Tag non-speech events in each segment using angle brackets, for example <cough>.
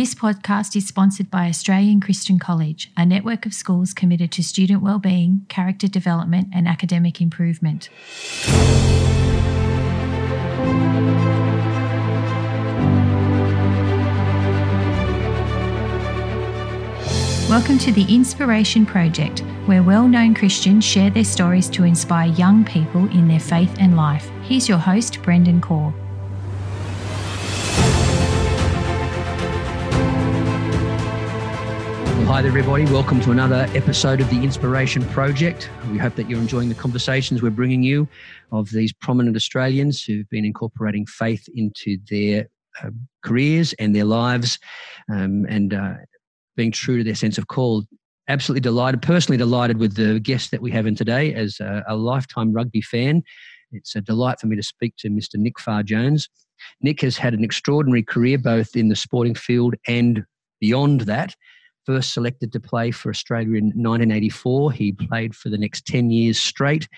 This podcast is sponsored by Australian Christian College, a network of schools committed to student well-being, character development, and academic improvement. Welcome to the Inspiration Project, where well known Christians share their stories to inspire young people in their faith and life. Here's your host, Brendan Core. Hi there, everybody. Welcome to another episode of the Inspiration Project. We hope that you're enjoying the conversations we're bringing you of these prominent Australians who've been incorporating faith into their uh, careers and their lives um, and uh, being true to their sense of call. Absolutely delighted, personally delighted with the guest that we have in today as a, a lifetime rugby fan. It's a delight for me to speak to Mr. Nick Farr Jones. Nick has had an extraordinary career both in the sporting field and beyond that first selected to play for Australia in 1984. He played for the next 10 years straight.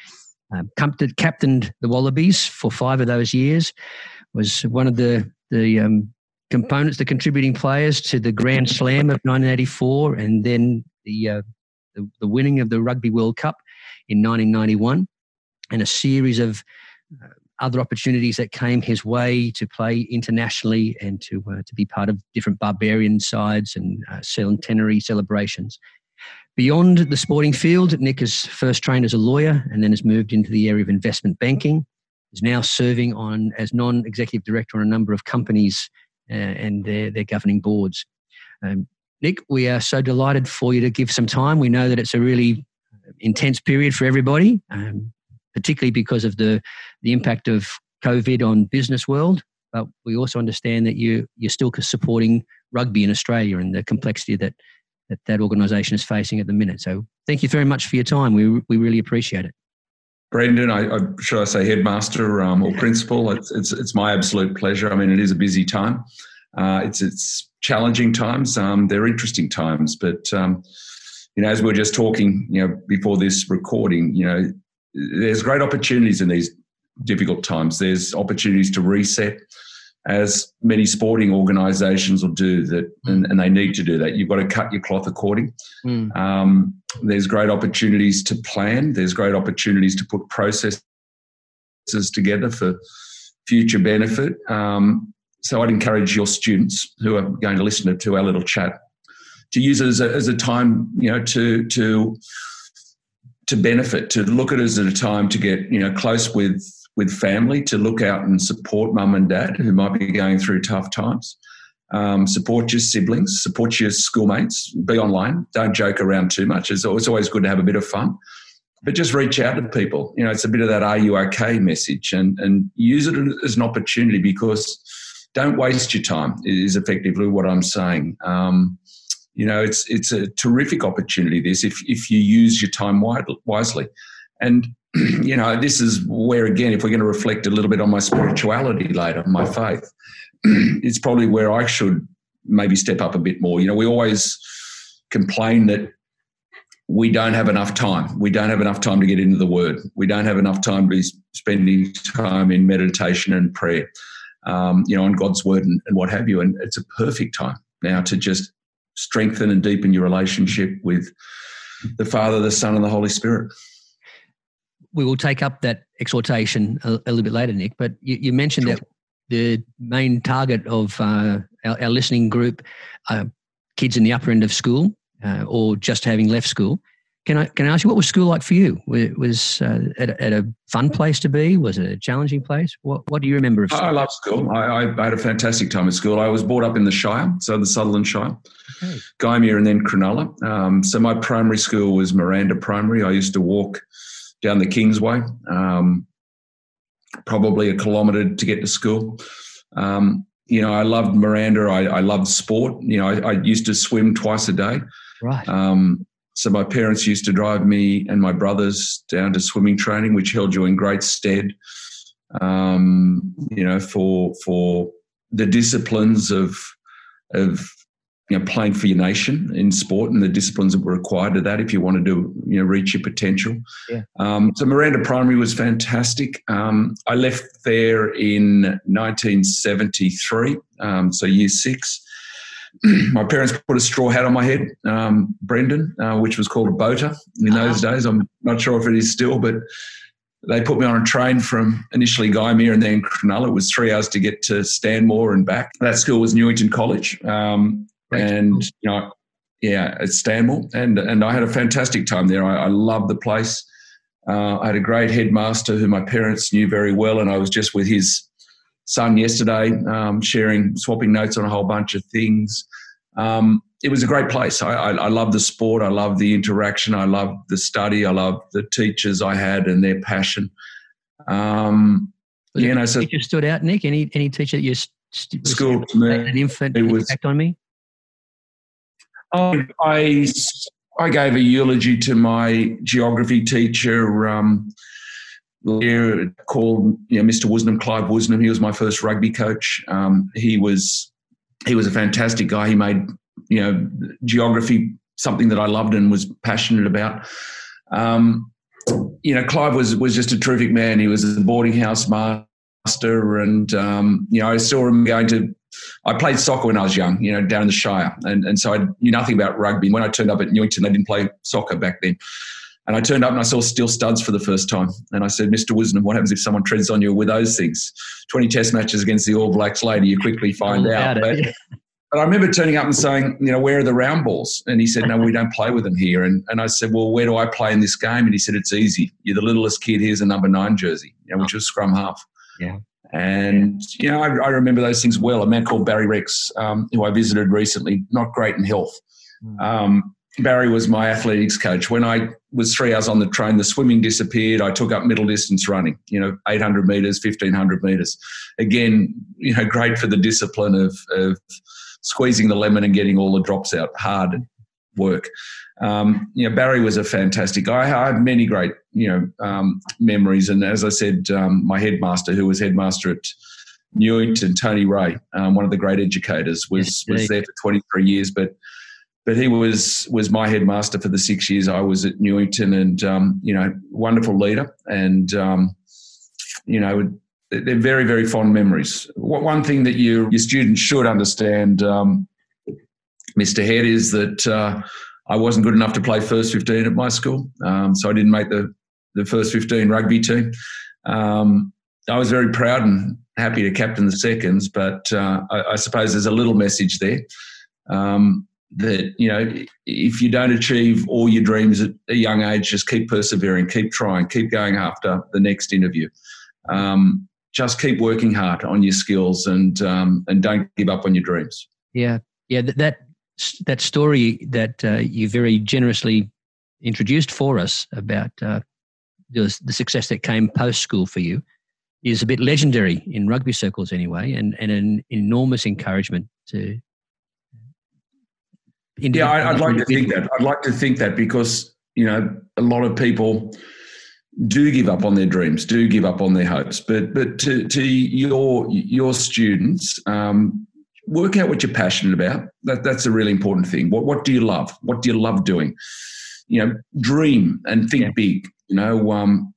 Um, captained the Wallabies for five of those years. Was one of the the um, components, the contributing players to the Grand Slam of 1984, and then the, uh, the, the winning of the Rugby World Cup in 1991, and a series of uh, other opportunities that came his way to play internationally and to uh, to be part of different barbarian sides and uh, centenary celebrations. Beyond the sporting field, Nick has first trained as a lawyer and then has moved into the area of investment banking. Is now serving on as non-executive director on a number of companies uh, and their, their governing boards. Um, Nick, we are so delighted for you to give some time. We know that it's a really intense period for everybody. Um, particularly because of the, the impact of COVID on business world. But we also understand that you, you're still supporting rugby in Australia and the complexity that that, that organisation is facing at the minute. So thank you very much for your time. We, we really appreciate it. Brendan, I, I, should I say headmaster um, or principal? It's, it's, it's my absolute pleasure. I mean, it is a busy time. Uh, it's it's challenging times. Um, they're interesting times, but um, you know, as we are just talking, you know, before this recording, you know, there's great opportunities in these difficult times. There's opportunities to reset, as many sporting organisations will do that, and, and, they need to do that. You've got to cut your cloth according. Mm. Um, there's great opportunities to plan. There's great opportunities to put processes together for future benefit. Um, so I'd encourage your students who are going to listen to our little chat to use it as a, as a time, you know, to to to benefit, to look at it as a time to get you know close with with family, to look out and support mum and dad who might be going through tough times. Um, support your siblings, support your schoolmates. Be online. Don't joke around too much. It's always, it's always good to have a bit of fun, but just reach out to people. You know, it's a bit of that "Are you okay?" message, and and use it as an opportunity because don't waste your time. Is effectively what I'm saying. Um, you know, it's it's a terrific opportunity. This if if you use your time wisely, and <clears throat> you know, this is where again, if we're going to reflect a little bit on my spirituality later, my faith, <clears throat> it's probably where I should maybe step up a bit more. You know, we always complain that we don't have enough time. We don't have enough time to get into the Word. We don't have enough time to be spending time in meditation and prayer, um, you know, on God's Word and, and what have you. And it's a perfect time now to just strengthen and deepen your relationship with the Father, the Son, and the Holy Spirit. We will take up that exhortation a, a little bit later, Nick. But you, you mentioned sure. that the main target of uh, our, our, listening group are kids in the upper end of school uh, or just having left school. Can I can I ask you what was school like for you? Was uh, at, a, at, a fun place to be? Was it a challenging place? What What do you remember of school? I love school. I, I, had a fantastic time at school. I was brought up in the Shire, so the Sutherland Shire, okay. And then Cronulla. Um, so my primary school was Miranda Primary. I used to walk down the Kingsway, um, probably a kilometre to get to school. Um, you know, I loved Miranda. I, I loved sport. You know, I, I, used to swim twice a day. Right. Um, so my parents used to drive me and my brothers down to swimming training, which held you in great stead. Um, you know, for for the disciplines of of you know playing for your nation in sport and the disciplines that were required to that if you wanted to you know reach your potential. Yeah. Um, so Miranda Primary was fantastic. Um, I left there in 1973, um, so year six. <clears throat> my parents put a straw hat on my head, um, Brendan, uh, which was called a boater in those days. I'm not sure if it is still, but they put me on a train from initially Gymea and then Cronulla. It was three hours to get to Stanmore and back. That school was Newington College, um, and you know, yeah, at Stanmore, and and I had a fantastic time there. I, I loved the place. Uh, I had a great headmaster who my parents knew very well, and I was just with his son yesterday, um, sharing, swapping notes on a whole bunch of things. Um, it was a great place. I, I, I love the sport. I love the interaction. I love the study. I love the teachers I had and their passion. Um, was you know, so teacher stood out, Nick. Any any teacher that you st- school an infant it was, impact on me? I, I I gave a eulogy to my geography teacher. Um, called you know, Mr. Woosnam, Clive Woosnam. He was my first rugby coach. Um, he was he was a fantastic guy. He made you know geography something that I loved and was passionate about. Um, you know, Clive was was just a terrific man. He was a boarding house master, and um, you know, I still remember going to. I played soccer when I was young, you know, down in the Shire, and and so I knew nothing about rugby. When I turned up at Newington, they didn't play soccer back then. And I turned up and I saw steel studs for the first time. And I said, Mr. Woosnam, what happens if someone treads on you with those things? 20 test matches against the All Blacks later, you quickly find out. But, but, I remember turning up and saying, you know, where are the round balls? And he said, no, we don't play with them here. And, and I said, well, where do I play in this game? And he said, it's easy. You're the littlest kid. Here's a number nine jersey, you know, which was scrum half. Yeah. And, you know, I, I, remember those things well. A man called Barry Rex, um, who I visited recently, not great in health. Hmm. Um, Barry was my athletics coach. When I was three hours on the train, the swimming disappeared. I took up middle distance running, you know, 800 meters, 1500 meters. Again, you know, great for the discipline of, of squeezing the lemon and getting all the drops out. Hard work. Um, you know, Barry was a fantastic guy. I have many great, you know, um, memories. And as I said, um, my headmaster, who was headmaster at Newington, Tony Ray, um, one of the great educators, was yes, was there for 23 years. But but he was was my headmaster for the six years I was at Newington, and um, you know, wonderful leader, and um, you know, they're very very fond memories. One thing that you your students should understand, um, Mr. Head, is that uh, I wasn't good enough to play first fifteen at my school, um, so I didn't make the the first fifteen rugby team. Um, I was very proud and happy to captain the seconds, but uh, I, I, suppose there's a little message there. Um, that you know if you don't achieve all your dreams at a young age just keep persevering keep trying keep going after the next interview. Um, just keep working hard on your skills and um, and don't give up on your dreams. Yeah. Yeah that that story that uh, you very generously introduced for us about uh, the, the success that came post school for you is a bit legendary in rugby circles anyway and, and an enormous encouragement to yeah, I, would like to think that. I'd like to think that because you know a lot of people do give up on their dreams, do give up on their hopes. But but to, to your your students, um, work out what you're passionate about. That that's a really important thing. What what do you love? What do you love doing? You know, dream and think yeah. big. You know, um,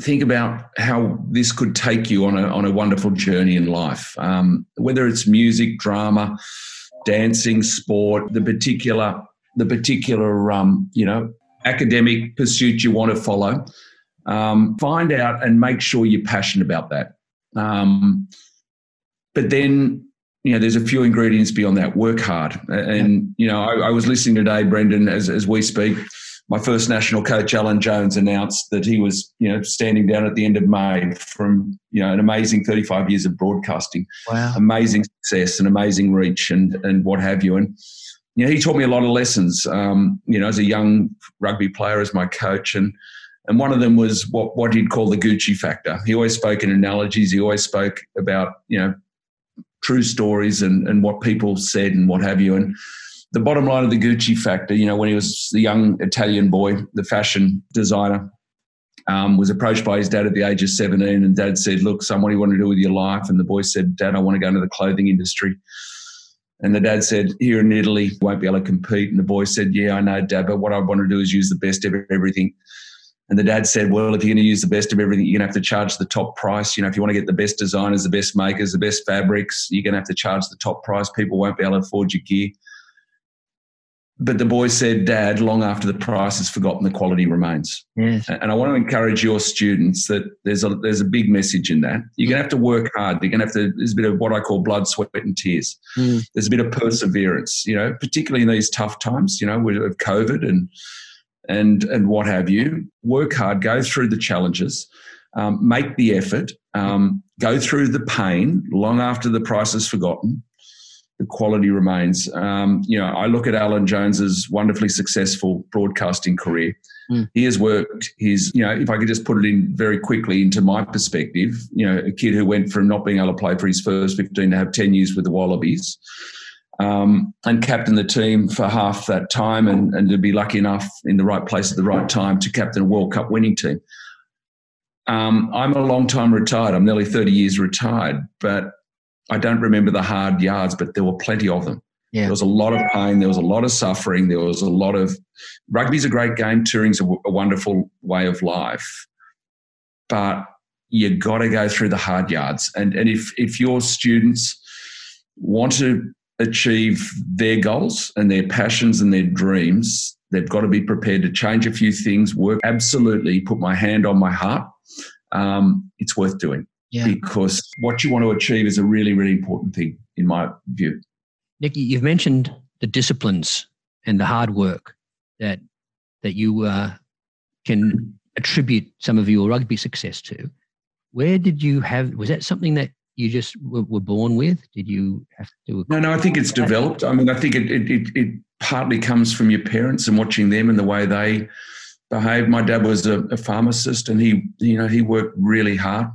think about how this could take you on a on a wonderful journey in life. Um, whether it's music, drama dancing, sport, the particular the particular um, you know academic pursuit you want to follow. Um, find out and make sure you're passionate about that. Um, but then you know there's a few ingredients beyond that. Work hard, and you know I, I was listening today, Brendan, as as we speak my first national coach, Alan Jones, announced that he was, you know, standing down at the end of May from, you know, an amazing 35 years of broadcasting, wow. amazing success and amazing reach and and what have you. And you know, he taught me a lot of lessons. Um, you know, as a young rugby player, as my coach, and and one of them was what what he'd call the Gucci factor. He always spoke in analogies. He always spoke about you know true stories and and what people said and what have you. And the bottom line of the Gucci factor, you know, when he was the young Italian boy, the fashion designer, um, was approached by his dad at the age of 17, and dad said, Look, son, what do you want to do with your life? And the boy said, Dad, I want to go into the clothing industry. And the dad said, Here in Italy, you won't be able to compete. And the boy said, Yeah, I know, dad, but what I want to do is use the best of everything. And the dad said, Well, if you're going to use the best of everything, you're going to have to charge the top price. You know, if you want to get the best designers, the best makers, the best fabrics, you're going to have to charge the top price. People won't be able to afford your gear. But the boy said, Dad, long after the price is forgotten, the quality remains. Yes. And I want to encourage your students that there's a there's a big message in that. You're going to have to work hard. You're going to have to. There's a bit of what I call blood, sweat, and tears. Mm. There's a bit of perseverance. You know, particularly in these tough times. You know, with COVID and and and what have you. Work hard. Go through the challenges. Um, make the effort. Um, go through the pain long after the price is forgotten the quality remains. Um, you know, I look at Alan Jones's wonderfully successful broadcasting career. Mm. He has worked his, you know, if I could just put it in very quickly into my perspective, you know, a kid who went from not being able to play for his first 15 to have 10 years with the Wallabies um, and captain the team for half that time and, and to be lucky enough in the right place at the right time to captain a World Cup winning team. Um, I'm a long time retired. I'm nearly 30 years retired, but I don't remember the hard yards, but there were plenty of them. Yeah. There was a lot of pain. There was a lot of suffering. There was a lot of rugby's a great game. Touring's a, a wonderful way of life, but you got to go through the hard yards. And and if if your students want to achieve their goals and their passions and their dreams, they've got to be prepared to change a few things. Work absolutely. Put my hand on my heart. Um, it's worth doing Yeah. because what you want to achieve is a really, really important thing, in my view. Nick, you've mentioned the disciplines and the hard work that that you uh, can attribute some of your rugby success to. Where did you have? Was that something that you just were, were born with? Did you have to? No, no, I think it's developed. I mean, I think it, it, it, it partly comes from your parents and watching them and the way they behave. My dad was a, a pharmacist and he, you know, he worked really hard.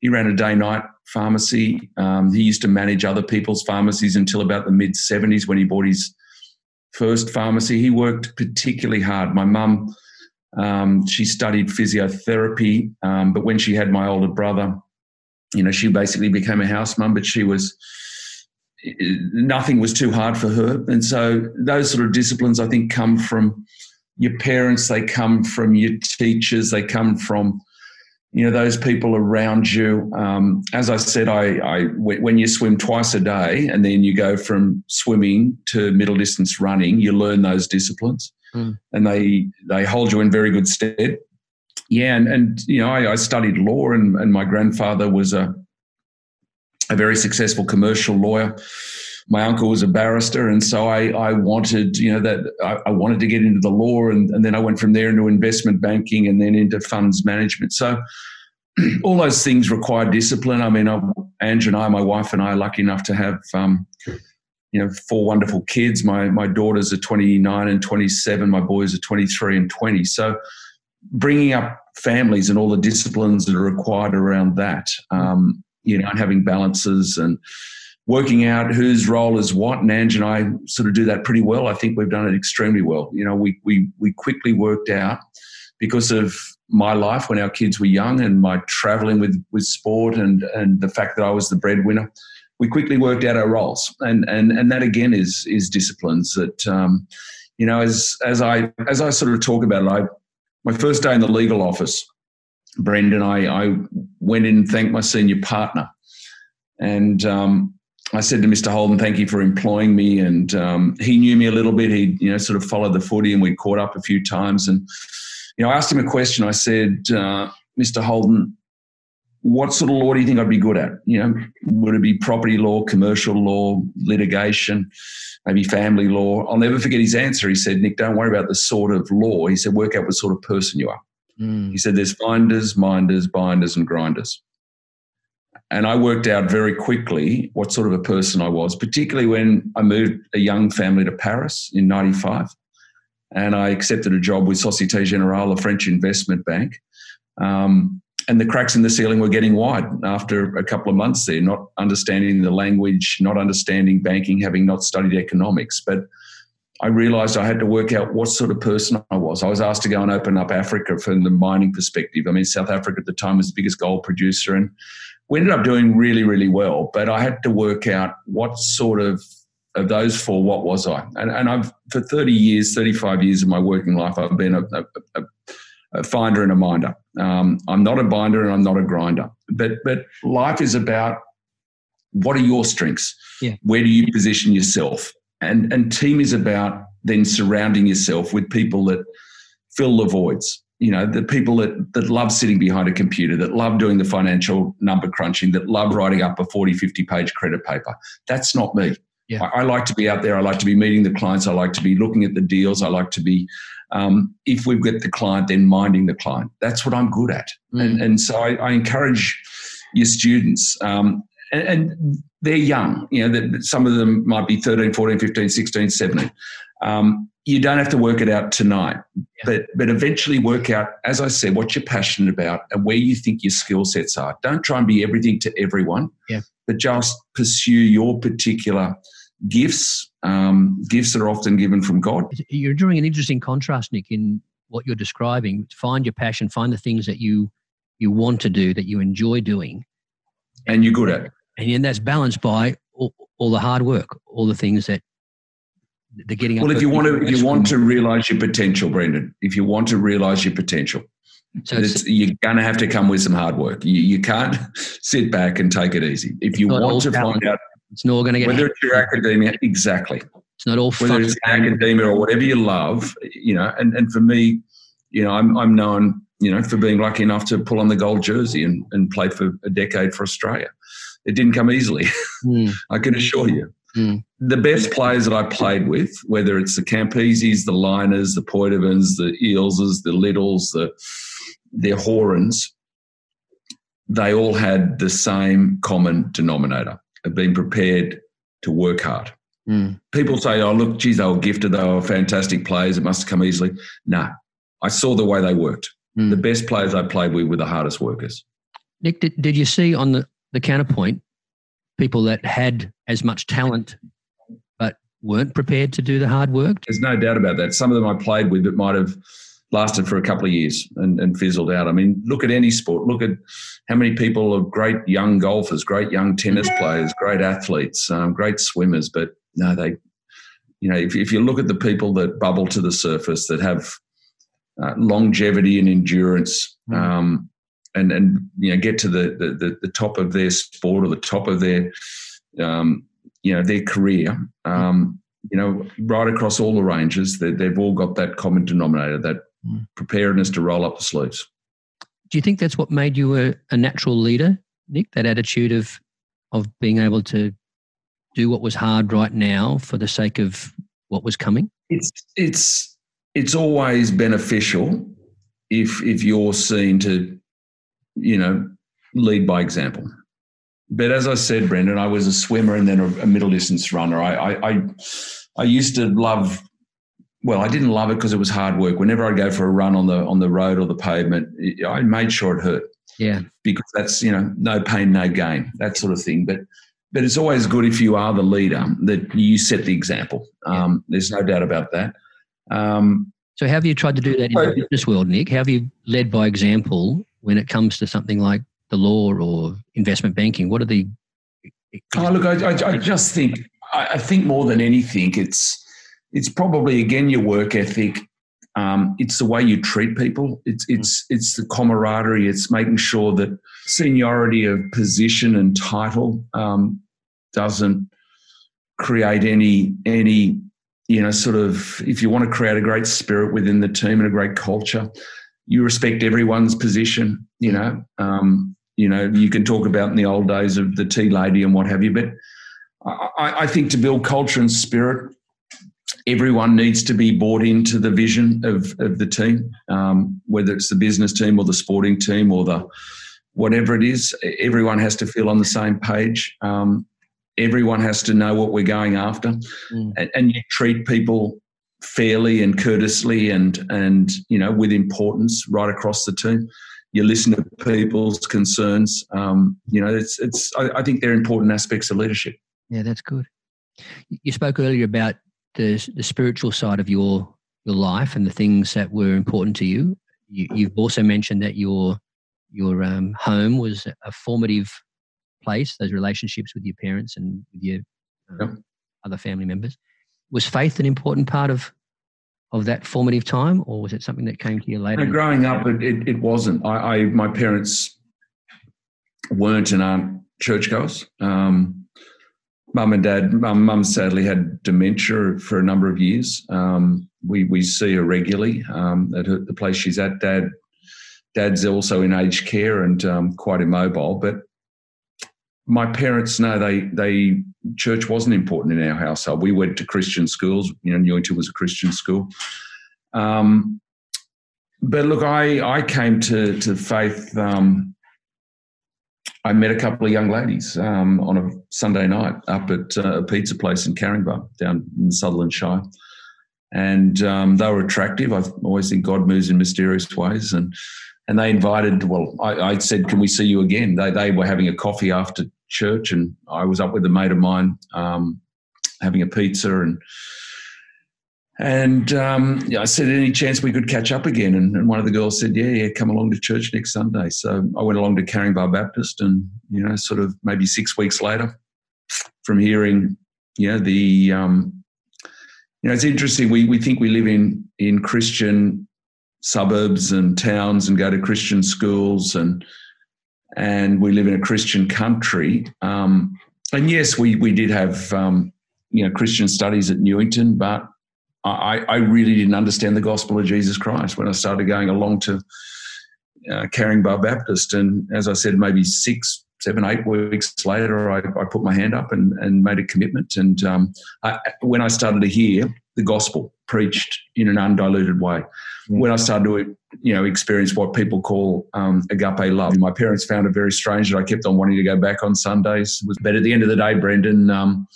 He ran a day night pharmacy. Um, he used to manage other people's pharmacies until about the mid 70s when he bought his first pharmacy. He worked particularly hard. My mum, um, she studied physiotherapy, um, but when she had my older brother, you know, she basically became a house mum, but she was nothing was too hard for her. And so those sort of disciplines, I think, come from your parents, they come from your teachers, they come from you know those people around you. Um, as I said, I, I when you swim twice a day and then you go from swimming to middle distance running, you learn those disciplines, Mm. and they they hold you in very good stead. Yeah, and, and you know I, I studied law, and, and my grandfather was a a very successful commercial lawyer. My uncle was a barrister, and so I, I wanted, you know, that I, I wanted to get into the law, and, and then I went from there into investment banking, and then into funds management. So <clears throat> all those things require discipline. I mean, I, Ange and I, my wife and I, are lucky enough to have, um, you know, four wonderful kids. My my daughters are twenty nine and twenty seven. My boys are twenty three and twenty. So bringing up families and all the disciplines that are required around that. Um, you know, and having balances and working out whose role is what. And Ange and I sort of do that pretty well. I think we've done it extremely well. You know, we we we quickly worked out because of my life when our kids were young and my traveling with with sport and and the fact that I was the breadwinner. We quickly worked out our roles, and and and that again is is disciplines that um, you know as as I as I sort of talk about it. I my first day in the legal office, Brendan, I, I went in and thanked my senior partner. And um, I said to Mr. Holden, thank you for employing me. And um, he knew me a little bit. He, you know, sort of followed the footy and we caught up a few times. And, you know, I asked him a question. I said, uh, Mr. Holden, what sort of law do you think I'd be good at? You know, would it be property law, commercial law, litigation, maybe family law? I'll never forget his answer. He said, Nick, don't worry about the sort of law. He said, work out what sort of person you are. Mm. He said, there's finders, minders, binders, and grinders. And I worked out very quickly what sort of a person I was, particularly when I moved a young family to Paris in 95. And I accepted a job with Societe Generale, a French investment bank. Um, and the cracks in the ceiling were getting wide after a couple of months there, not understanding the language, not understanding banking, having not studied economics. But I realized I had to work out what sort of person I was. I was asked to go and open up Africa from the mining perspective. I mean, South Africa at the time was the biggest gold producer, and we ended up doing really, really well. But I had to work out what sort of of those four, what was I? And, and I've for thirty years, thirty five years of my working life, I've been a, a, a a finder and a minder. Um, I'm not a binder and I'm not a grinder. But but life is about what are your strengths? Yeah. Where do you position yourself? And and team is about then surrounding yourself with people that fill the voids. You know, the people that, that love sitting behind a computer, that love doing the financial number crunching, that love writing up a 40, 50 page credit paper. That's not me. Yeah. I, I like to be out there. I like to be meeting the clients. I like to be looking at the deals. I like to be, um, if we've got the client, then minding the client. That's what I'm good at. Mm. And, and so I, I encourage your students, um, and, and they're young, you know, that some of them might be 13, 14, 15, 16, 17. Um, you don't have to work it out tonight, but but eventually work out, as I said, what you're passionate about and where you think your skill sets are. Don't try and be everything to everyone, Yeah. but just pursue your particular gifts, um, gifts that are often given from God. You're drawing an interesting contrast, Nick, in what you're describing. Find your passion, find the things that you you want to do, that you enjoy doing, And you're good at. And then that's balanced by all, all the hard work, all the things that they're getting. up Well, if you want to, if you want to realize your potential, Brendan, if you want to realize your potential, so it's, it's, you're going to have to come with some hard work. You, you can't <laughs> sit back and take it easy. If you want to talent. find out it's not going to get. whether it's your academia, exactly, it's not all whether it's academia or whatever you love, you know. And, and for me, you know, I'm I'm known, you know, for being lucky enough to pull on the gold jersey and, and play for a decade for Australia. It didn't come easily, Mm, <laughs> I can assure you. Mm. The best players that I played with, whether it's the Campeses, the Lynaghs, the Poidevins, the Ealeses, the Littles, the the Horans, they all had the same common denominator of being prepared to work hard. mm. People say, oh, look, geez, they were gifted, they were fantastic players, it must have come easily. No, I saw the way they worked. Mm. The best players I played with were the hardest workers. Nick, did, did you see on the, the counterpoint people that had as much talent but weren't prepared to do the hard work? There's no doubt about that. Some of them I played with that might have lasted for a couple of years and, and fizzled out. I mean, look at any sport. Look at how many people are great young golfers, great young tennis players, great athletes, um, great swimmers, but no, they, you know, if, if you look at the people that bubble to the surface, that have uh, longevity and endurance, Mm. um, and and you know get to the, the the top of their sport or the top of their um, you know their career, um, you know, right across all the ranges, they, they've all got that common denominator, that Mm. preparedness to roll up the sleeves. Do you think that's what made you a, a natural leader, Nick? That attitude of of being able to do what was hard right now for the sake of what was coming? It's it's it's always beneficial if if you're seen to, you know, lead by example. But as I said, Brendan, I was a swimmer and then a, a middle distance runner. I, I I I used to love. Well, I didn't love it because it was hard work. Whenever I'd go for a run on the on the road or the pavement, I made sure it hurt. Yeah. because that's you know no pain no gain that sort of thing but but it's always good if you are the leader that you set the example um, there's no doubt about that um, So have you tried to do that in the business world, Nick? How have you led by example when it comes to something like the law or investment banking? What are the oh look I, I, I just think I, I think more than anything it's it's probably again your work ethic um, it's the way you treat people it's it's it's the camaraderie it's making sure that seniority of position and title um, doesn't create any any you know sort of if you want to create a great spirit within the team and a great culture you respect everyone's position you know. Um, you know you can talk about in the old days of the tea lady and what have you but I, I think to build culture and spirit everyone needs to be bought into the vision of, of the team. Um, whether it's the business team or the sporting team or the whatever it is everyone has to feel on the same page. Um, everyone has to know what we're going after Mm. and, and you treat people fairly and courteously and and you know with importance right across the team you listen to people's concerns um, you know it's it's I, I think they're important aspects of leadership Yeah, that's good. You spoke earlier about the the spiritual side of your your life and the things that were important to you. you you've also mentioned that your your um, home was a formative place. Those relationships with your parents and with your um, Yep. other family members. Was faith an important part of of that formative time, or was it something that came to you later? No, growing up, it, it, it wasn't. I, I, my parents weren't and aren't churchgoers. Um, mum and dad, mum, mum sadly had dementia for a number of years. Um, we we see her regularly um, at her, the place she's at. Dad, dad's also in aged care and um, quite immobile, but my parents know they they church wasn't important in our household. We went to Christian schools. You know, Newington was a Christian school. Um, but look, I I came to to faith. Um, I met a couple of young ladies um, on a Sunday night up at uh, a pizza place in Caringbah down in Sutherland Shire, and um, they were attractive. I always think God moves in mysterious ways, and and they invited. Well, I, I said, "Can we see you again?" They they were having a coffee after church, and I was up with a mate of mine um, having a pizza, and and um, yeah, I said, any chance we could catch up again? And, and, one of the girls said, yeah, yeah, come along to church next Sunday. So I went along to Caringbah Baptist, and you know, sort of maybe six weeks later, from hearing, you know, the um, you know, it's interesting. We we think we live in in Christian suburbs and towns and go to Christian schools and and we live in a Christian country. Um, and yes, we we did have um, you know Christian studies at Newington, but I, I really didn't understand the gospel of Jesus Christ when I started going along to uh, Caringbah Baptist. And as I said, maybe six, seven, eight weeks later, I, I put my hand up and, and made a commitment. And um, I, when I started to hear the gospel preached in an undiluted way, when I started to you know experience what people call um, agape love, my parents found it very strange that I kept on wanting to go back on Sundays. But at the end of the day, Brendan. Um,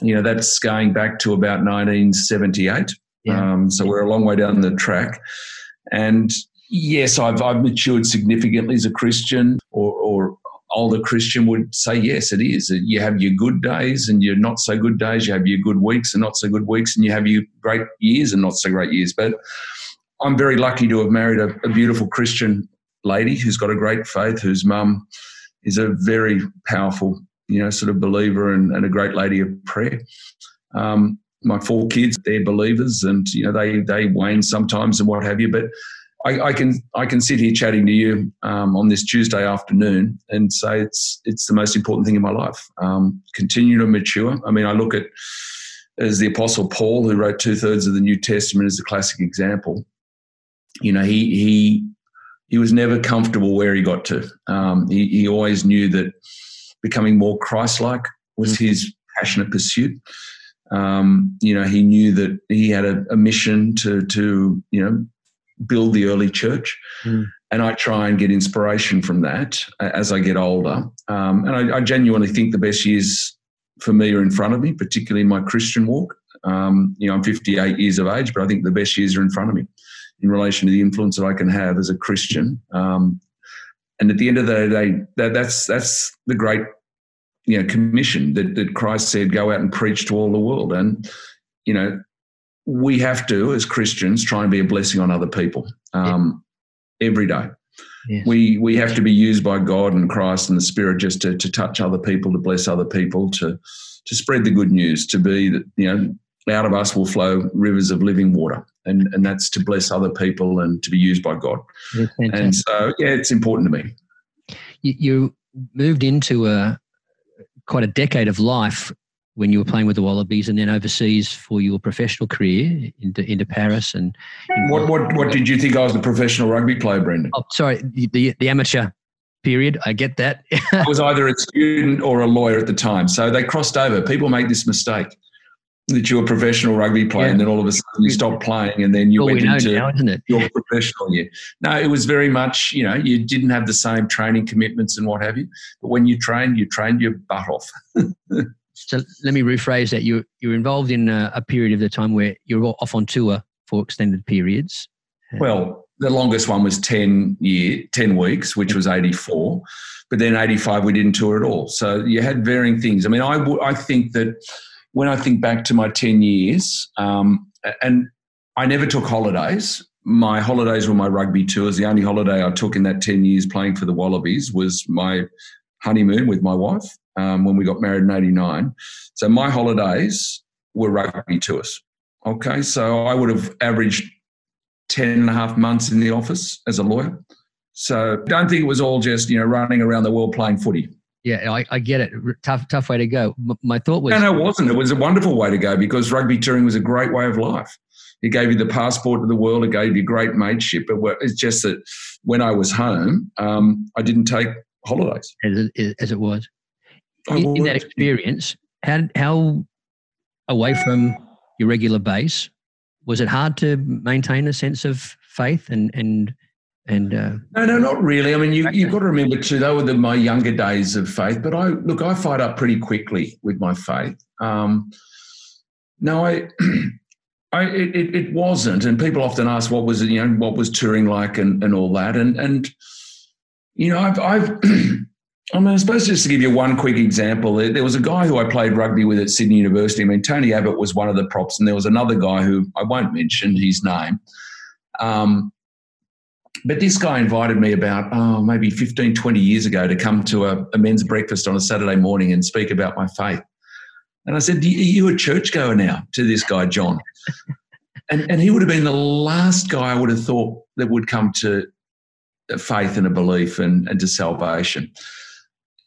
you know, that's going back to about 1978. Yeah. Um, so we're a long way down the track. And yes, I've, I've matured significantly as a Christian or, or older Christian would say, yes, it is. You have your good days and your not so good days. You have your good weeks and not so good weeks, and you have your great years and not so great years. But I'm very lucky to have married a, a beautiful Christian lady who's got a great faith, whose mum is a very powerful you know, sort of believer and, and a great lady of prayer. Um, my four kids, they're believers, and you know they they wane sometimes and what have you. But I, I can I can sit here chatting to you um, on this Tuesday afternoon and say it's it's the most important thing in my life. Um, continue to mature. I mean, I look at as the Apostle Paul, who wrote two thirds of the New Testament, is a classic example. You know, he he he was never comfortable where he got to. Um, he, he always knew that becoming more Christ-like was mm his passionate pursuit. Um, you know, he knew that he had a, a, mission to to you know build the early church, mm. and I try and get inspiration from that as I get older. Um, and I, I, genuinely think the best years for me are in front of me, particularly in my Christian walk. Um, you know, I'm 58 years of age, but I think the best years are in front of me in relation to the influence that I can have as a Christian um, and at the end of the day, that, that's that's the great you know commission that, that Christ said, go out and preach to all the world. And you know, we have to, as Christians, try and be a blessing on other people um, yeah. every day. Yes. We we have to be used by God and Christ and the Spirit just to, to touch other people, to bless other people, to to spread the good news, to be that you know out of us will flow rivers of living water and, and that's to bless other people and to be used by God. And so, yeah, it's important to me. You, you, moved into a quite a decade of life when you were playing with the Wallabies, and then overseas for your professional career into, into Paris. And what, what what did you think I was a professional rugby player, Brendan? Oh, sorry, the the amateur period. I get that. <laughs> I was either a student or a lawyer at the time, so they crossed over. People make this mistake that you're a professional rugby player, yeah. and then all of a sudden you stop playing, and then you well, went we into now, your professional year. No, it was very much you know you didn't have the same training commitments and what have you. But when you trained, you trained your butt off. <laughs> so let me rephrase that. You're, you're involved in a, a, period of the time where you're off on tour for extended periods. Well, the longest one was ten year, ten weeks, which was eighty four. But then eighty five, we didn't tour at all. So you had varying things. I mean, I I think that when I think back to my 10 years, um, and I never took holidays. My holidays were my rugby tours. The only holiday I took in that 10 years playing for the Wallabies was my honeymoon with my wife um, when we got married in 89. So my holidays were rugby tours. Okay, so I would have averaged 10 and a half months in the office as a lawyer. So don't think it was all just, you know, running around the world playing footy. Yeah, I, I get it. Tough, tough way to go. My thought was. No, no, it wasn't. It was a wonderful way to go because rugby touring was a great way of life. It gave you the passport to the world. It gave you great mateship. But it's just that when I was home, um, I didn't take holidays. As it, as it was. In, in that experience, how, how away from your regular base, was it hard to maintain a sense of faith and, and and uh, no, no, not really. I mean, you, you've got to remember too. They were the, my younger days of faith, but I look, I fired up pretty quickly with my faith. Um, no, I, <clears throat> I, it, it wasn't. And people often ask, what was it? You know, what was touring like, and, and all that. And and you know, I've, I've <clears throat> I mean, I suppose just to give you one quick example, there was a guy who I played rugby with at Sydney University. I mean, Tony Abbott was one of the props, and there was another guy who I won't mention his name. Um, but this guy invited me about, oh, maybe 15, 20 years ago to come to a, a men's breakfast on a Saturday morning and speak about my faith. And I said, Are you a churchgoer now to this guy, John? <laughs> and, and he would have been the last guy I would have thought that would come to faith and a belief and, and to salvation.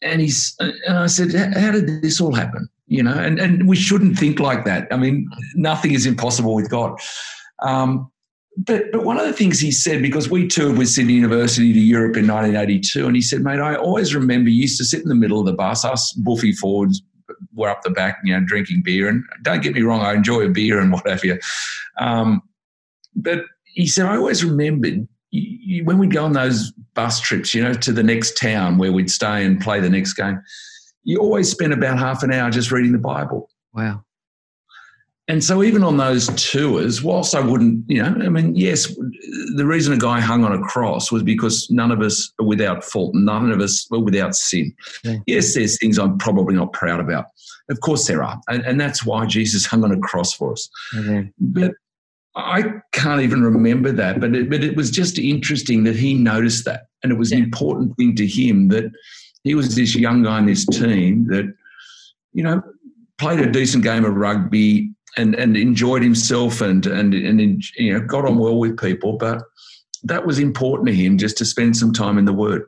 And he's and I said, How did this all happen? You know, and, and we shouldn't think like that. I mean, nothing is impossible with God. Um, but but one of the things he said because we toured with Sydney University to Europe in 1982, and he said, "Mate, I always remember you used to sit in the middle of the bus. Us Buffy Fords were up the back, you know, drinking beer. And don't get me wrong, I enjoy a beer and what have you. Um, but he said, I always remembered you, when we'd go on those bus trips, you know, to the next town where we'd stay and play the next game. You always spent about half an hour just reading the Bible. Wow. And so, even on those tours, whilst I wouldn't, you know, I mean, yes, the reason a guy hung on a cross was because none of us are without fault, none of us were without sin. Yeah. Yes, there's things I'm probably not proud about. Of course, there are. And, and that's why Jesus <laughs> hung on a cross for us. But I can't even remember that. But it, but it was just interesting that he noticed that. And it was yeah. an important thing to him that he was this young guy in this team that, you know, played a decent game of rugby and and enjoyed himself and and and you know got on well with people, but that was important to him just to spend some time in the Word.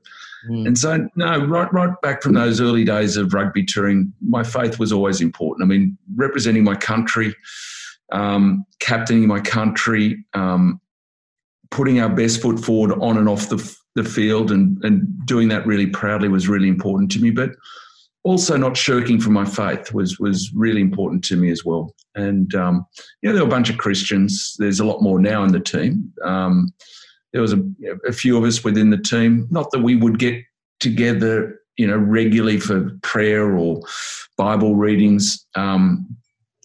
Mm. And so, no, right, right back from those early days of rugby touring, my faith was always important. I mean, representing my country, um, captaining my country, um, putting our best foot forward on and off the, the field, and, and doing that really proudly was really important to me. But also not shirking from my faith was was really important to me as well. And um, you know, there were a bunch of Christians. There's a lot more now in the team. Um, there was a, a, few of us within the team. Not that we would get together, you know, regularly for prayer or Bible readings, um,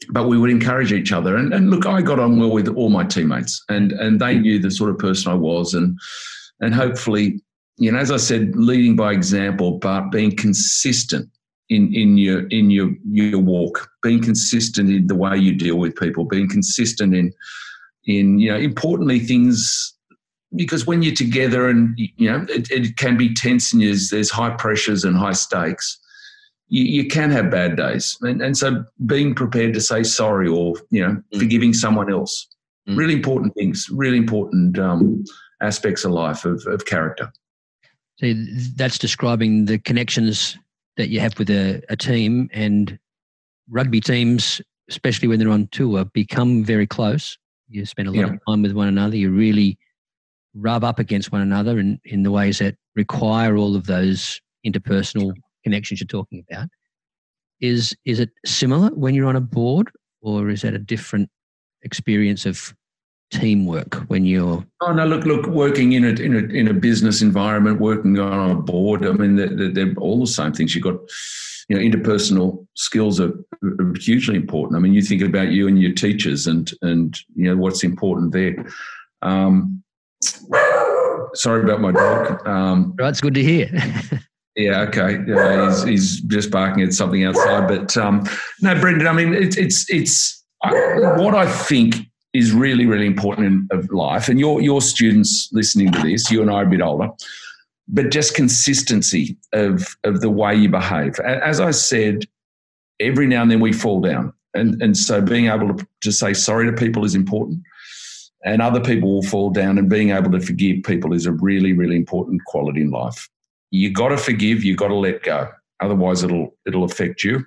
but we would encourage each other. And, and look, I got on well with all my teammates, and and they knew the sort of person I was, and and hopefully. You know, as I said, leading by example, but being consistent in in your in your your walk, being consistent in the way you deal with people, being consistent in in you know importantly things because when you're together and you know it, it can be tense and there's, there's high pressures and high stakes you, you can have bad days and, and so being prepared to say sorry or you know mm. forgiving someone else mm. really important things really important um, aspects of life of, of character so that's describing the connections that you have with a, a team and rugby teams, especially when they're on tour, become very close. You spend a lot yeah. of time with one another. You really rub up against one another in, in the ways that require all of those interpersonal connections you're talking about. Is is it similar when you're on a board, or is that a different experience of teamwork when you're oh no look look working in a in a, in a business environment working on a board i mean they're, they're all the same things. You've got you know interpersonal skills are, are, hugely important. I mean you think about you and your teachers and and you know what's important there. Um, sorry about my dog. Um, that's good to hear <laughs> Yeah, okay. He's, he's just barking at something outside. But um, no, Brendan. I mean, it's it's it's what I think is really, really important in of life. And your your students listening to this, you and I are a bit older, but just consistency of of the way you behave. As I said, every now and then we fall down. and and so being able to, to say sorry to people is important and other people will fall down and being able to forgive people is a really really important quality in life you got to forgive you got to let go. Otherwise it'll it'll affect you.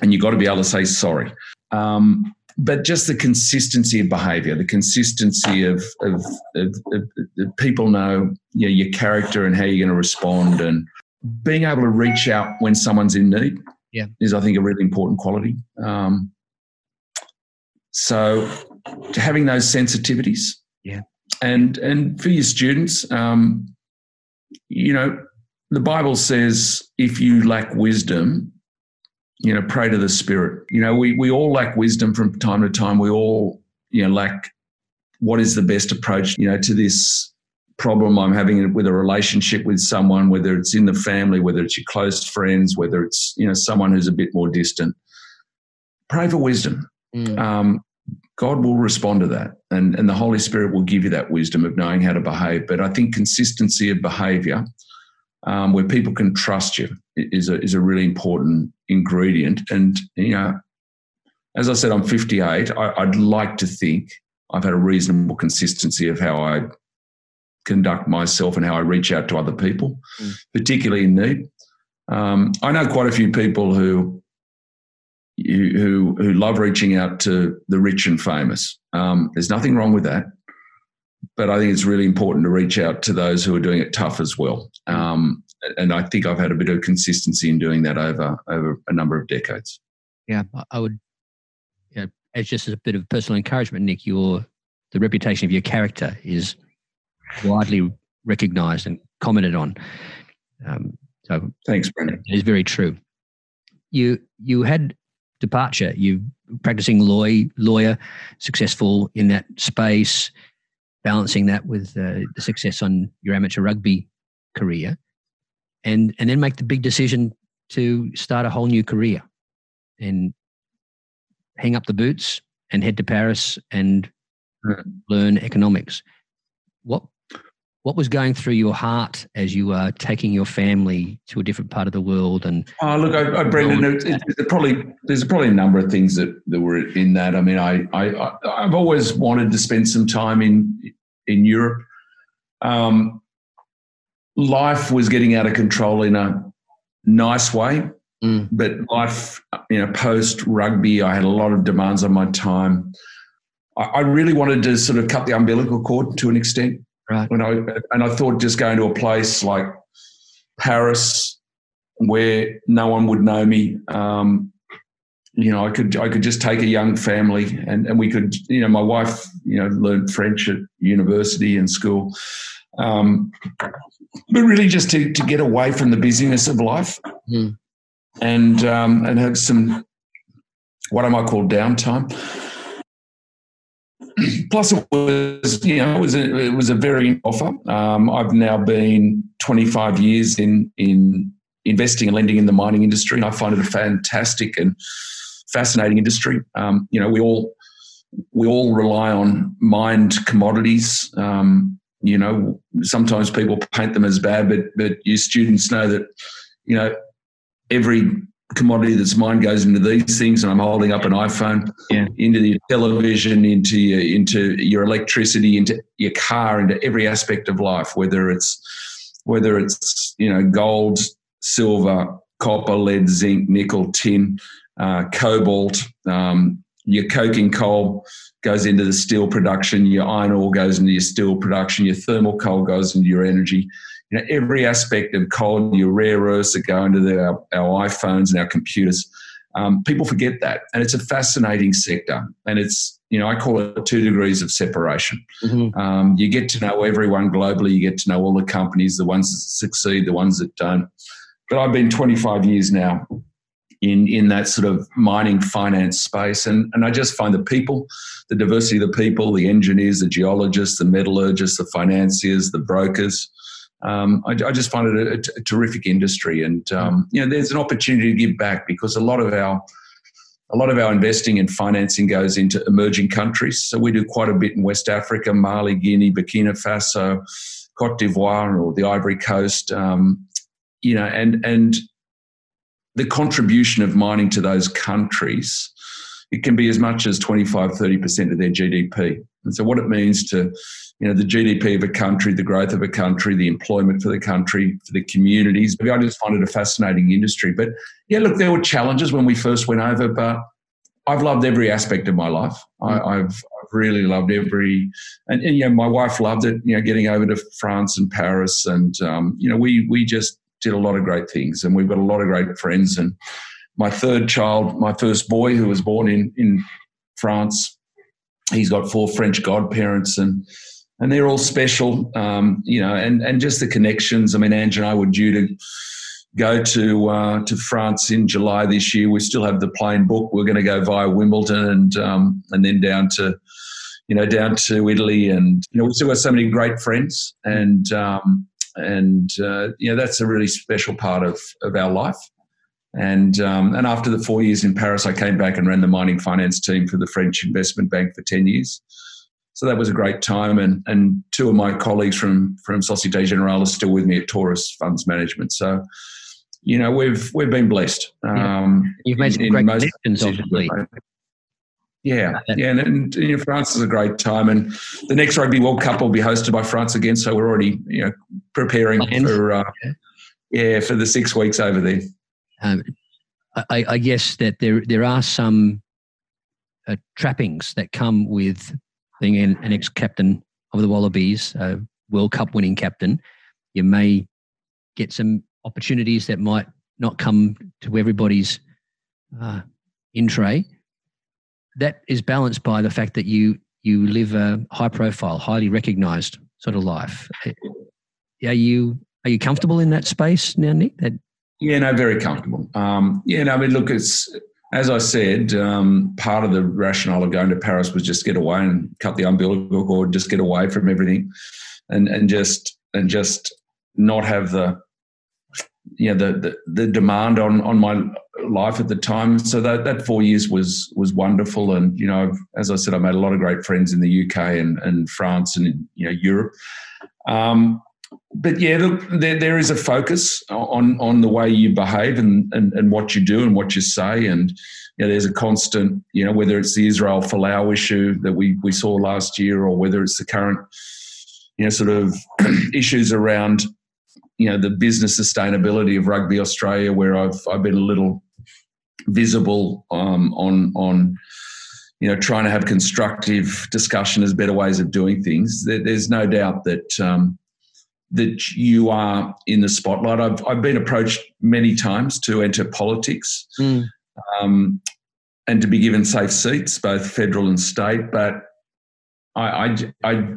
And you've got to be able to say sorry. Um, but just the consistency of behavior the consistency of, of, of, of people know you know, your character and how you're going to respond. And being able to reach out when someone's in need yeah. is I think a really important quality. Um, so having those sensitivities, yeah, and and for your students, um, you know, the Bible says if you lack wisdom, you know, pray to the Spirit. You know, we we all lack wisdom from time to time. We all you know lack what is the best approach, you know, to this problem I'm having with a relationship with someone, whether it's in the family, whether it's your close friends, whether it's you know someone who's a bit more distant. Pray for wisdom. Mm. Um, God will respond to that, and and the Holy Spirit will give you that wisdom of knowing how to behave. But I think consistency of behaviour, um, where people can trust you, is a is a really important ingredient. And you know, as I said, I'm 58. I, I'd like to think I've had a reasonable consistency of how I conduct myself and how I reach out to other people, mm. particularly in need. Um, I know quite a few people who who who love reaching out to the rich and famous. Um, there's nothing wrong with that, but I think it's really important to reach out to those who are doing it tough as well. Um, and I think I've had a bit of consistency in doing that over over a number of decades. Yeah, I would. Yeah, as just a bit of personal encouragement, Nick, your the reputation of your character is widely recognised and commented on. Um, so thanks, Brendan. It is very true. You you had departure. You practicing law, lawyer, successful in that space, balancing that with uh, the success on your amateur rugby career, and and then make the big decision to start a whole new career, and hang up the boots and head to Paris and learn economics. What what was going through your heart as you were taking your family to a different part of the world? And oh, look, I, I Brendan, it, it, it probably there's probably a number of things that, that were in that. I mean, I, I I've always wanted to spend some time in in Europe. Um, life was getting out of control in a nice way, mm. but life, you know, post rugby, I had a lot of demands on my time. I, I really wanted to sort of cut the umbilical cord to an extent. Right. When I and I thought just going to a place like Paris, where no one would know me. Um, you know, I could I could just take a young family and, and we could, you know, my wife, you know, learned French at university and school. Um, but really just to, to get away from the busyness of life mm. and um, and have some what I might call downtime. Plus it was you know it was a, it was a very offer. Um, I've now been 25 years in in investing and lending in the mining industry, and I find it a fantastic and fascinating industry. Um, you know, we all we all rely on mined commodities. Um, you know, sometimes people paint them as bad, but but you students know that you know every commodity that's mine goes into these things, and I'm holding up an iPhone yeah. into your television, into your into your electricity, into your car, into every aspect of life, whether it's whether it's you know gold, silver, copper, lead, zinc, nickel, tin, uh, cobalt. Um, your coking coal goes into the steel production. Your iron ore goes into your steel production. Your thermal coal goes into your energy you know, every aspect of coal, your rare earths that go into the, our, our, iPhones and our computers. Um, people forget that, and it's a fascinating sector. And it's you know I call it two degrees of separation. Mm-hmm. Um, you get to know everyone globally. You get to know all the companies, the ones that succeed, the ones that don't. But I've been 25 years now in in that sort of mining finance space, and and I just find the people, the diversity of the people, the engineers, the geologists, the metallurgists, the financiers, the brokers um, I, I, just find it a, a terrific industry, and um, you know, there's an opportunity to give back because a lot of our a lot of our investing and financing goes into emerging countries. So we do quite a bit in West Africa, Mali, Guinea, Burkina Faso, Cote d'Ivoire, or the Ivory Coast. Um, you know, and and the contribution of mining to those countries it can be as much as 25, 30% of their GDP. And so what it means to, you know, the GDP of a country, the growth of a country, the employment for the country, for the communities. I just find it a fascinating industry. But yeah, look, there were challenges when we first went over, but I've loved every aspect of my life. I, have I've really loved every, and, and, you know, my wife loved it. You know, getting over to France and Paris, and um, you know, we we just did a lot of great things, and we've got a lot of great friends. And my third child, my first boy, who was born in in France, he's got four French godparents, and and they're all special. Um, you know, and and just the connections. I mean, Ange and I were due to go to uh, to France in July this year. We still have the plane book. We're going to go via Wimbledon and um, and then down to you know down to Italy, and you know we still got so many great friends, and um, and uh, you know that's a really special part of of our life. And um, and after the four years in Paris, I came back and ran the mining finance team for the French Investment Bank for ten years. So that was a great time, and and two of my colleagues from from Societe Generale are still with me at Taurus Funds Management. So you know, we've we've been blessed. Um, You've made some great connections, obviously. Yeah, yeah, and, and you know, France is a great time, and the next Rugby World Cup will be hosted by France again. So we're already, you know, preparing for, uh, yeah, for the six weeks over there. Um, I, I, guess that there there are some uh, trappings that come with being an, an ex-captain of the Wallabies, a World Cup winning captain. You may get some opportunities that might not come to everybody's uh, in tray. That is balanced by the fact that you you live a high profile, highly recognized sort of life. Are you are you comfortable in that space now, Nick? That yeah, no, very comfortable. Um, yeah, no, I mean, look, it's as I said, um, part of the rationale of going to Paris was just get away and cut the umbilical cord, just get away from everything, and and just and just not have the you know the, the, the demand on on my life at the time. So that that four years was was wonderful, and you know, as I said, I made a lot of great friends in the UK and and France and you know Europe. Um, but yeah, look, there, there is a focus on on the way you behave and, and and what you do and what you say, and you know, there's a constant, you know, whether it's the Israel Folau issue that we we saw last year, or whether it's the current, you know, sort of <clears throat> issues around you know the business sustainability of Rugby Australia, where I've I've been a little visible um, on on you know trying to have constructive discussion as better ways of doing things. There, there's no doubt that um, that you are in the spotlight. I've I've been approached many times to enter politics. Mm. Um, and to be given safe seats, both federal and state, but I, I, I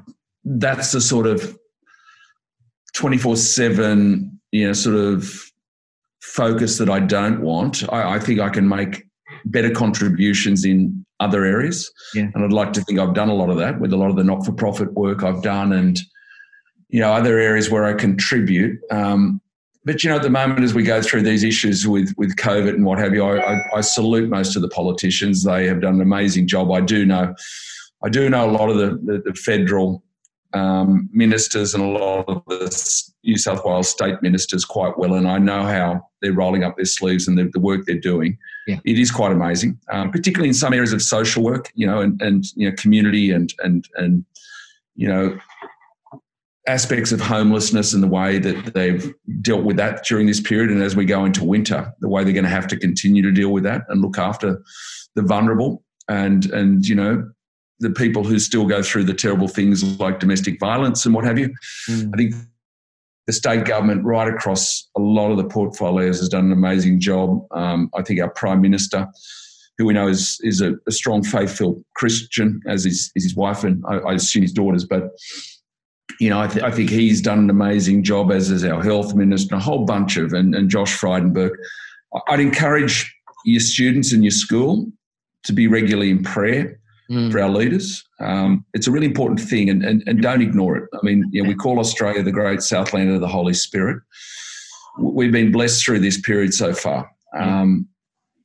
that's the sort of 24 7, you know, sort of focus that I don't want. I, I, think I can make better contributions in other areas. Yeah. And I'd like to think I've done a lot of that with a lot of the not for profit work I've done and, you know, other areas where I contribute. Um, but you know, at the moment, as we go through these issues with with COVID and what have you, I, I, I, salute most of the politicians. They have done an amazing job. I do know, I do know a lot of the, the, the federal um, ministers and a lot of the New South Wales state ministers quite well, and I know how they're rolling up their sleeves and the, the work they're doing. Yeah. It is quite amazing, um, particularly in some areas of social work, you know, and, and you know, community and and and you know aspects of homelessness and the way that they've dealt with that during this period, and as we go into winter, the way they're going to have to continue to deal with that and look after the vulnerable and and you know the people who still go through the terrible things like domestic violence and what have you. Mm. I think the state government, right across a lot of the portfolios, has done an amazing job. Um, I think our prime minister, who we know is is a, a strong, faith-filled Christian, as is, is his wife and I, I, assume his daughters, but. You know, I, th- I, think he's done an amazing job, as is our health minister, a whole bunch of, and, and Josh Frydenberg. I'd encourage your students in your school to be regularly in prayer mm. for our leaders. Um, it's a really important thing, and, and, and don't ignore it. I mean, you know, we call Australia the great southland of the Holy Spirit. We've been blessed through this period so far, um,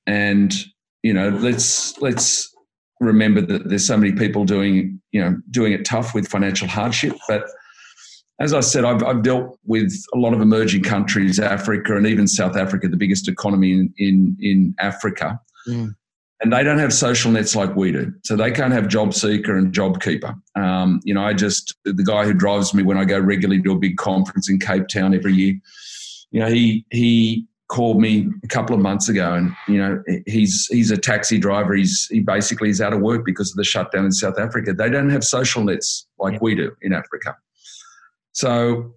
and you know, let's let's remember that there's so many people doing you know doing it tough with financial hardship, but as I said, I've, I've, dealt with a lot of emerging countries, Africa, and even South Africa, the biggest economy in in, in Africa. Mm and they don't have social nets like we do. So they can't have job seeker and job keeper. Um, you know, I just the guy who drives me when I go regularly to a big conference in Cape Town every year. You know, he he called me a couple of months ago, and you know, he's he's a taxi driver. He's he basically is out of work because of the shutdown in South Africa. They don't have social nets like yeah. we do in Africa. So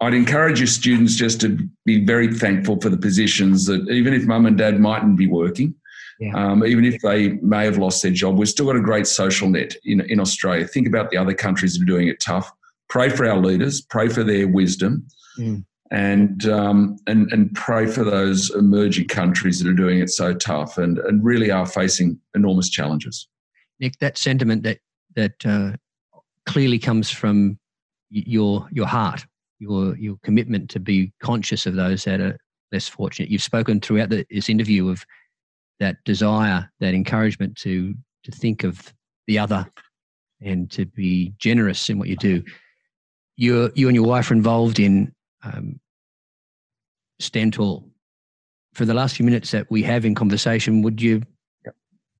I'd encourage your students just to be very thankful for the positions that even if mum and dad mightn't be working, yeah. Um, even if they may have lost their job, we've still got a great social net in, in Australia. Think about the other countries that are doing it tough. Pray for our leaders, pray for their wisdom, mm. And, um, and, and pray for those emerging countries that are doing it so tough and, and really are facing enormous challenges. Nick, that sentiment that, that uh, clearly comes from your, your heart, your, your commitment to be conscious of those that are less fortunate. You've spoken throughout the, this interview of that desire, that encouragement to to think of the other and to be generous in what you do. You you and your wife are involved in um, Stand Tall. For the last few minutes that we have in conversation, would you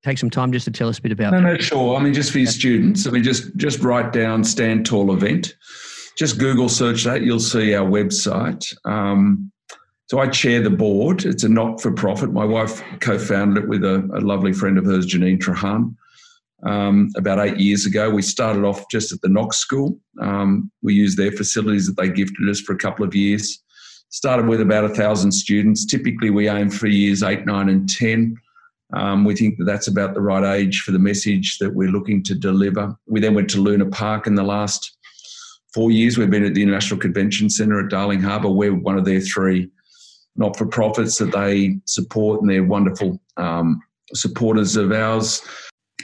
take some time just to tell us a bit about? No, no, sure. I mean, just for your students, I mean, just just write down Stand Tall event. Just Google search that. You'll see our website. Um, so I chair the board. It's a not for profit. My wife co founded it with a, a, lovely friend of hers, Janine Trahan, um, about eight years ago. We started off just at the Knox School. Um, we used their facilities that they gifted us for a couple of years. Started with about a thousand students. Typically, we aim for years eight, nine, and 10. Um, we think that that's about the right age for the message that we're looking to deliver. We then went to Luna Park in the last four years. We've been at the International Convention Centre at Darling Harbour. We're one of their three not for profits that they support, and they're wonderful um, supporters of ours.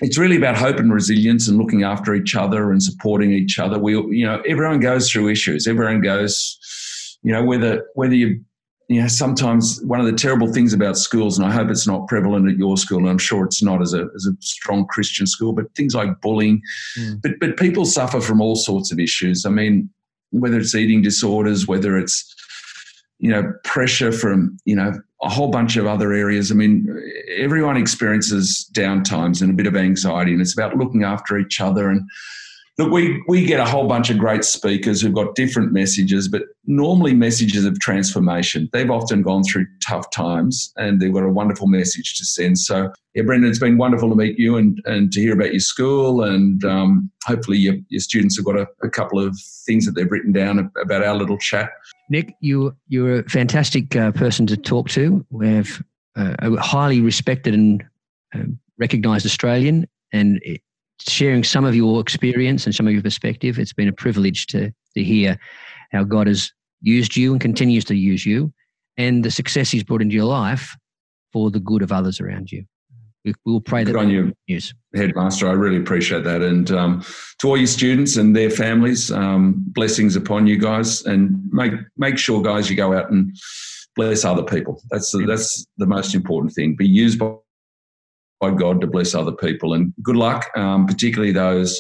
It's really about hope and resilience and looking after each other and supporting each other. We, you know, everyone goes through issues. Everyone goes, you know, whether whether you, you know, sometimes one of the terrible things about schools, and I hope it's not prevalent at your school, and I'm sure it's not as a as a strong Christian school, but things like bullying. Mm. But but people suffer from all sorts of issues. I mean, whether it's eating disorders, whether it's you know, pressure from, you know, a whole bunch of other areas. I mean, everyone experiences downtimes and a bit of anxiety, and it's about looking after each other. And look, we, we get a whole bunch of great speakers who've got different messages, but normally messages of transformation. They've often gone through tough times and they've got a wonderful message to send. So, yeah, Brendan, it's been wonderful to meet you and, and to hear about your school. And um, hopefully, your, your students have got a, a couple of things that they've written down about our little chat. Nick, you you're a fantastic uh, person to talk to. We have uh, a highly respected and uh, recognised Australian, and sharing some of your experience and some of your perspective. It's been a privilege to to hear how God has used you and continues to use you, and the success He's brought into your life for the good of others around you we, will pray Good that on you, news. headmaster. I really appreciate that, and um, to all your students and their families, um, blessings upon you guys, and make make sure, guys, you go out and bless other people. That's the, that's the most important thing. Be used by, by God to bless other people, and good luck, um, particularly those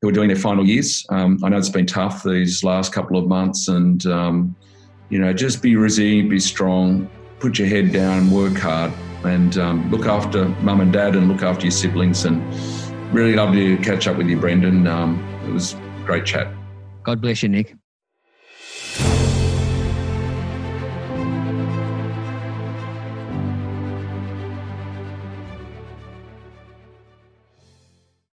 who are doing their final years. Um, I know it's been tough these last couple of months, and um, you know, just be resilient, be strong, put your head down, work hard and um, look after mum and dad and look after your siblings. And really love to catch up with you, Brendan. Um, it was great chat. God bless you, Nick.